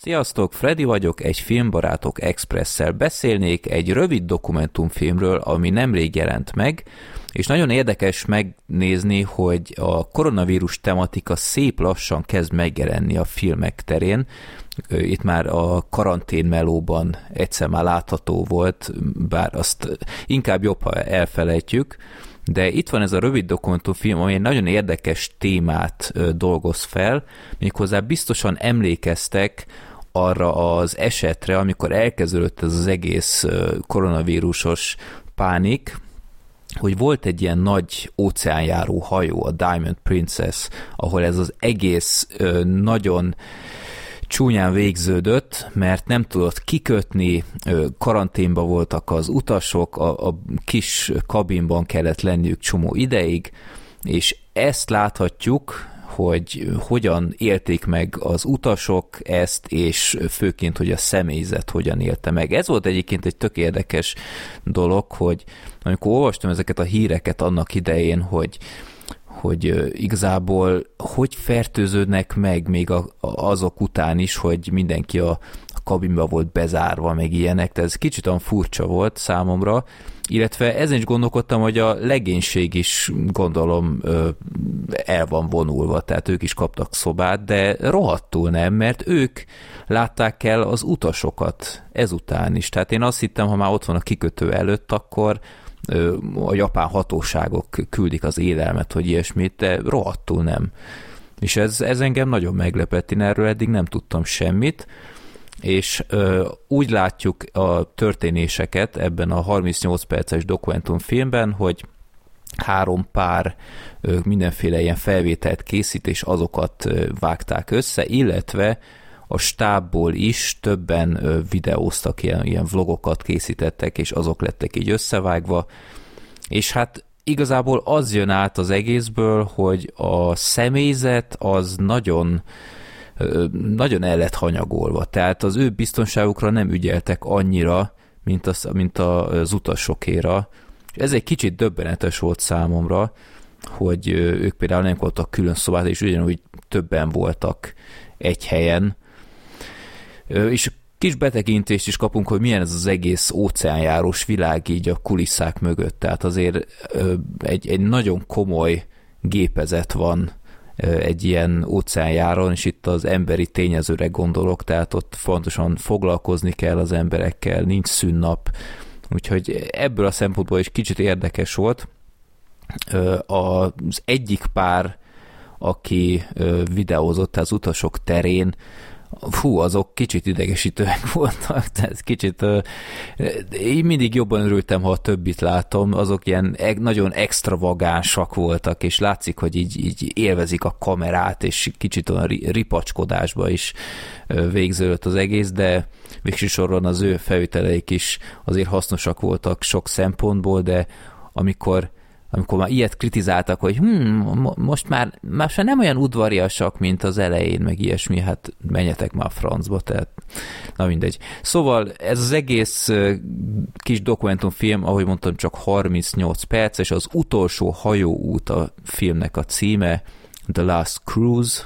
Sziasztok, Freddy vagyok, egy Filmbarátok Expresszel beszélnék egy rövid dokumentumfilmről, ami nemrég jelent meg, és nagyon érdekes megnézni, hogy a koronavírus tematika szép lassan kezd megjelenni a filmek terén. Itt már a karantén melóban egyszer már látható volt, bár azt inkább jobb, ha elfelejtjük, de itt van ez a rövid dokumentumfilm, ami egy nagyon érdekes témát dolgoz fel, méghozzá biztosan emlékeztek arra az esetre, amikor elkezdődött ez az egész koronavírusos pánik, hogy volt egy ilyen nagy óceánjáró hajó, a Diamond Princess, ahol ez az egész nagyon csúnyán végződött, mert nem tudott kikötni, karanténba voltak az utasok, a, a kis kabinban kellett lenniük csomó ideig, és ezt láthatjuk, hogy hogyan élték meg az utasok ezt, és főként, hogy a személyzet hogyan élte meg. Ez volt egyébként egy tök érdekes dolog, hogy amikor olvastam ezeket a híreket annak idején, hogy hogy igazából hogy fertőződnek meg még a, azok után is, hogy mindenki a, a kabinba volt bezárva, meg ilyenek, tehát ez kicsit olyan furcsa volt számomra, illetve ezen is gondolkodtam, hogy a legénység is gondolom el van vonulva, tehát ők is kaptak szobát, de rohadtul nem, mert ők látták el az utasokat ezután is. Tehát én azt hittem, ha már ott van a kikötő előtt, akkor a japán hatóságok küldik az élelmet, hogy ilyesmit, de rohadtul nem. És ez, ez engem nagyon meglepett, én erről eddig nem tudtam semmit, és ö, úgy látjuk a történéseket ebben a 38 perces dokumentumfilmben, hogy három pár ö, mindenféle ilyen felvételt készít, és azokat ö, vágták össze, illetve a stábból is többen videóztak, ilyen, ilyen vlogokat készítettek, és azok lettek így összevágva, és hát igazából az jön át az egészből, hogy a személyzet az nagyon nagyon el lett hanyagolva. Tehát az ő biztonságukra nem ügyeltek annyira, mint az, mint az utasokéra. Ez egy kicsit döbbenetes volt számomra, hogy ők például nem voltak külön szobát, és ugyanúgy többen voltak egy helyen. És kis betekintést is kapunk, hogy milyen ez az egész óceánjárós világ így a kulisszák mögött. Tehát azért egy, egy nagyon komoly gépezet van egy ilyen óceánjáron, és itt az emberi tényezőre gondolok, tehát ott fontosan foglalkozni kell az emberekkel, nincs szünnap, úgyhogy ebből a szempontból is kicsit érdekes volt. Az egyik pár, aki videózott az utasok terén, fú, azok kicsit idegesítőek voltak, tehát kicsit én mindig jobban örültem, ha a többit látom, azok ilyen nagyon extravagánsak voltak, és látszik, hogy így, így élvezik a kamerát, és kicsit olyan ripacskodásba is végződött az egész, de végső az ő felvételeik is azért hasznosak voltak sok szempontból, de amikor amikor már ilyet kritizáltak, hogy hm, most már, már nem olyan udvariasak, mint az elején, meg ilyesmi, hát menjetek már a francba, tehát na mindegy. Szóval ez az egész kis dokumentumfilm, ahogy mondtam, csak 38 perc, és az utolsó hajóút a filmnek a címe, The Last Cruise,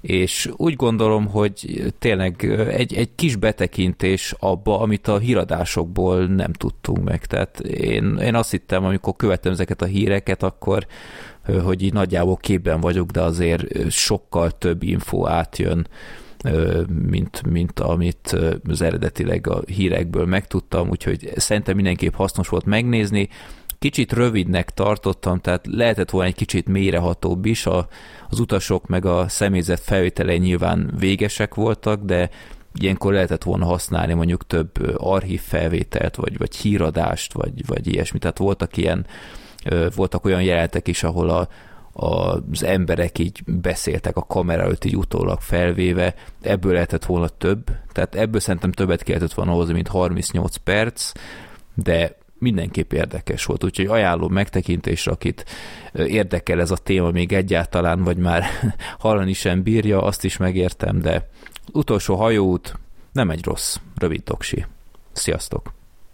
és úgy gondolom, hogy tényleg egy, egy kis betekintés abba, amit a híradásokból nem tudtunk meg. Tehát én, én azt hittem, amikor követtem ezeket a híreket, akkor hogy így nagyjából képben vagyok, de azért sokkal több info átjön, mint, mint amit az eredetileg a hírekből megtudtam, úgyhogy szerintem mindenképp hasznos volt megnézni. Kicsit rövidnek tartottam, tehát lehetett volna egy kicsit mélyrehatóbb is, a, az utasok meg a személyzet felvételei nyilván végesek voltak, de ilyenkor lehetett volna használni mondjuk több archív felvételt, vagy, vagy híradást, vagy, vagy ilyesmi. Tehát voltak ilyen, voltak olyan jelenetek is, ahol a, az emberek így beszéltek a kamera előtt így utólag felvéve, ebből lehetett volna több, tehát ebből szerintem többet kellett volna hozni, mint 38 perc, de mindenképp érdekes volt, úgyhogy ajánlom megtekintésre, akit érdekel ez a téma még egyáltalán, vagy már hallani sem bírja, azt is megértem, de utolsó hajóút nem egy rossz, rövid doksi. Sziasztok!